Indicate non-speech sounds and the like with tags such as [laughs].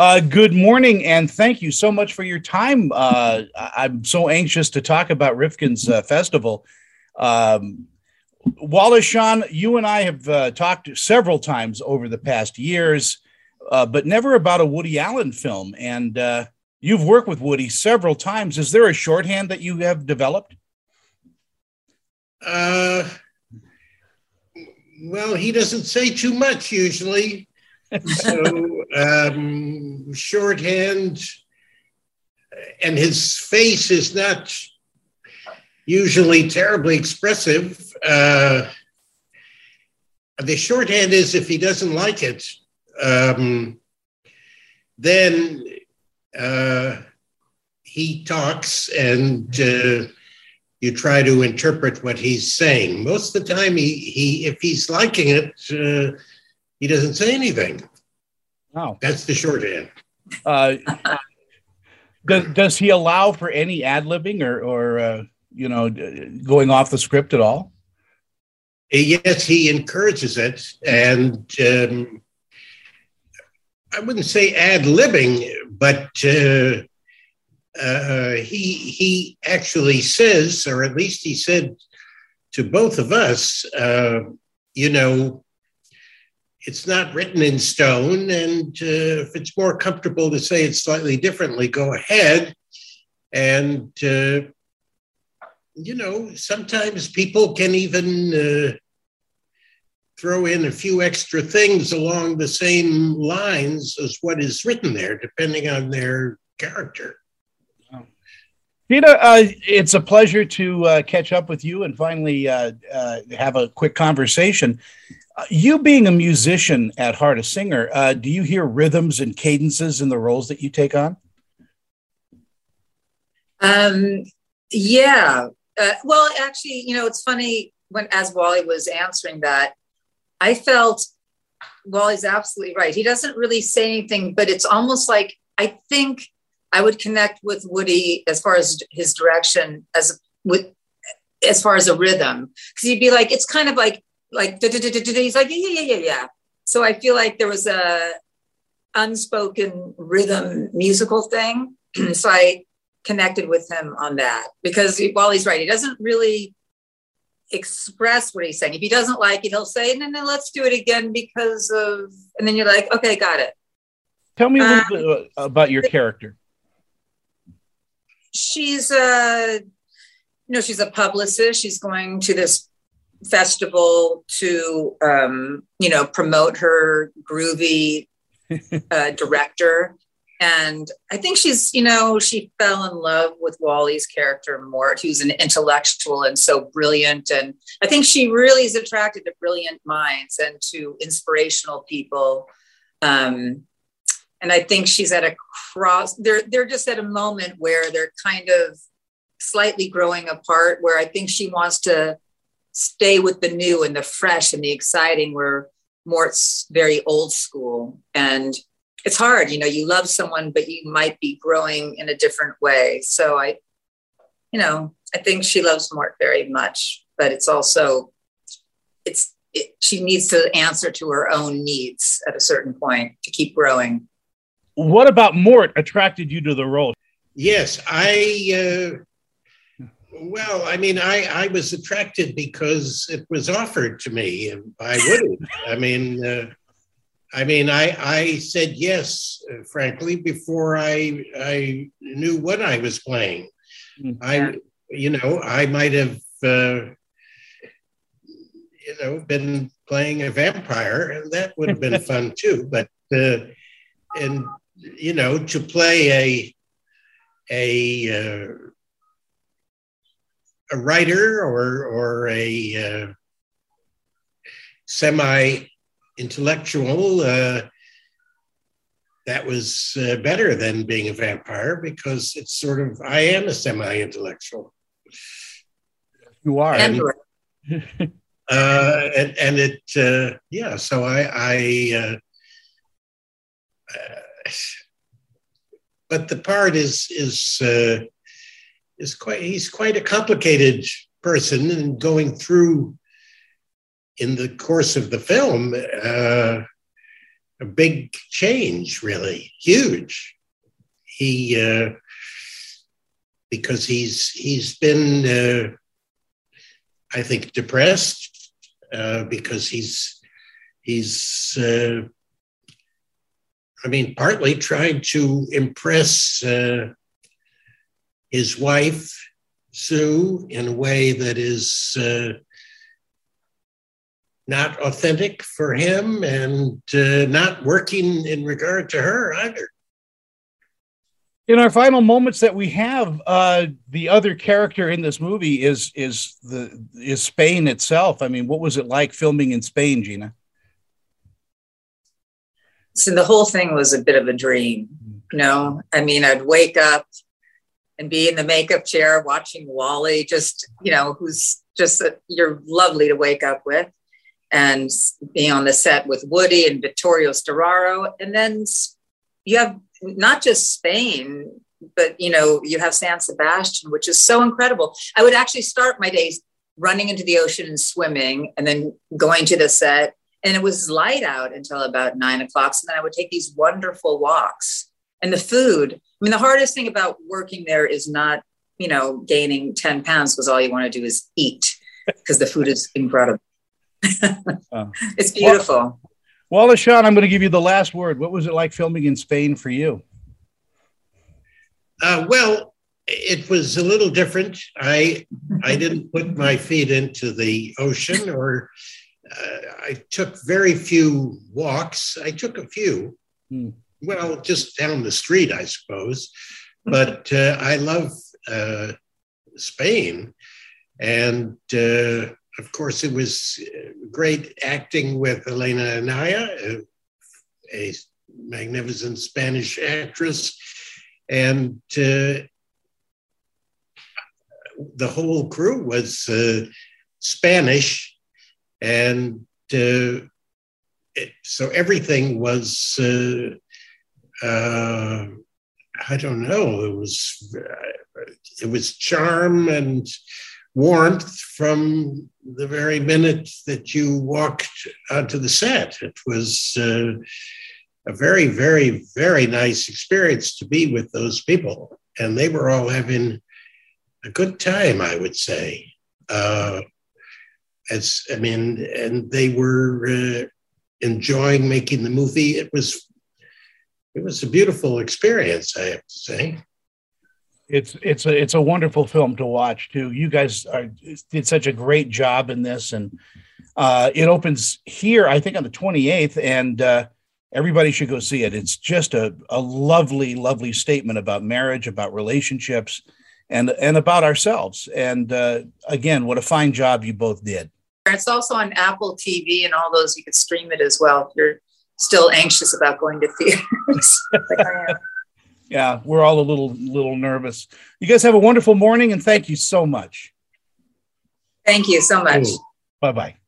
Uh, good morning, and thank you so much for your time. Uh, I'm so anxious to talk about Rifkin's uh, festival. Um, Wallace Shawn, you and I have uh, talked several times over the past years, uh, but never about a Woody Allen film. And uh, you've worked with Woody several times. Is there a shorthand that you have developed? Uh, well, he doesn't say too much usually. [laughs] so um, shorthand, and his face is not usually terribly expressive. Uh, the shorthand is if he doesn't like it, um, then uh, he talks and uh, you try to interpret what he's saying. Most of the time, he, he if he's liking it, uh, he doesn't say anything. Oh, that's the shorthand. Uh, does, does he allow for any ad libbing or, or uh, you know, going off the script at all? Yes, he encourages it, and um, I wouldn't say ad libbing, but uh, uh, he he actually says, or at least he said to both of us, uh, you know, it's not written in stone, and uh, if it's more comfortable to say it slightly differently, go ahead. And uh, you know, sometimes people can even uh, throw in a few extra things along the same lines as what is written there, depending on their character. Gina, uh, it's a pleasure to uh, catch up with you and finally uh, uh have a quick conversation. Uh, you being a musician at heart, a singer, uh, do you hear rhythms and cadences in the roles that you take on? Um, yeah, uh, well, actually, you know, it's funny when as Wally was answering that, I felt Wally's absolutely right. He doesn't really say anything, but it's almost like I think I would connect with Woody as far as his direction as with as far as a rhythm because he'd be like it's kind of like like he's like yeah yeah yeah yeah. So I feel like there was a unspoken rhythm musical thing. [clears throat] so I connected with him on that because while he's right, he doesn't really express what he's saying. If he doesn't like it, he'll say, no, no, let's do it again because of, and then you're like, okay, got it. Tell me a little um, bit about your character. She's a, you know, she's a publicist. She's going to this festival to, um, you know, promote her groovy [laughs] uh, director. And I think she's, you know, she fell in love with Wally's character, Mort, who's an intellectual and so brilliant. And I think she really is attracted to brilliant minds and to inspirational people. Um, and I think she's at a cross, they're, they're just at a moment where they're kind of slightly growing apart, where I think she wants to stay with the new and the fresh and the exciting, where Mort's very old school. And it's hard you know you love someone but you might be growing in a different way. So i you know i think she loves mort very much but it's also it's it, she needs to answer to her own needs at a certain point to keep growing. What about mort attracted you to the role? Yes i uh, well, I mean, I, I was attracted because it was offered to me by Woody. I mean, uh, I mean, I, I said yes, uh, frankly, before I, I knew what I was playing. Mm-hmm. I, you know, I might have, uh, you know, been playing a vampire, and that would have been fun [laughs] too. But, uh, and you know, to play a, a, uh, a writer or or a uh, semi intellectual, uh, that was uh, better than being a vampire because it's sort of, I am a semi intellectual. You are. And, [laughs] uh, and, and it, uh, yeah, so I, I uh, uh, but the part is, is, is quite, he's quite a complicated person and going through in the course of the film, uh, a big change, really huge. He uh, because he's he's been, uh, I think, depressed uh, because he's he's. Uh, I mean, partly trying to impress uh, his wife Sue in a way that is uh, not authentic for him and uh, not working in regard to her either in our final moments that we have, uh, the other character in this movie is is the is Spain itself. I mean, what was it like filming in Spain, Gina? So the whole thing was a bit of a dream. You know, I mean, I'd wake up and be in the makeup chair watching Wally, just you know, who's just a, you're lovely to wake up with, and being on the set with Woody and Vittorio Storaro, and then you have not just Spain, but you know, you have San Sebastian, which is so incredible. I would actually start my days running into the ocean and swimming, and then going to the set. And it was light out until about nine o'clock. So then I would take these wonderful walks. And the food, mean, the hardest thing about working there is not, you know, gaining 10 pounds because all you want to do is eat because the food is incredible. [laughs] it's beautiful. Well, Wallace Shawn, I'm going to give you the last word. What was it like filming in Spain for you? Uh, well, it was a little different. I I didn't put my feet into the ocean, or uh, I took very few walks. I took a few, hmm. Well, just down the street, I suppose. But uh, I love uh, Spain, and uh, of course, it was uh, great acting with Elena Anaya, a, a magnificent Spanish actress. And uh, the whole crew was uh, Spanish. And uh, it, so everything was, uh, uh, I don't know, it was, it was charm and warmth from the very minute that you walked onto the set. It was uh, a very, very, very nice experience to be with those people. And they were all having a good time, I would say. Uh, as I mean, and they were uh, enjoying making the movie. It was, it was a beautiful experience, I have to say it's it's a it's a wonderful film to watch too. You guys are, did such a great job in this, and uh, it opens here, I think, on the twenty eighth, and uh, everybody should go see it. It's just a a lovely, lovely statement about marriage, about relationships, and and about ourselves. And uh, again, what a fine job you both did. It's also on Apple TV and all those. You could stream it as well if you're still anxious about going to theaters. [laughs] like yeah, we're all a little little nervous. You guys have a wonderful morning, and thank you so much. Thank you so much. Bye bye.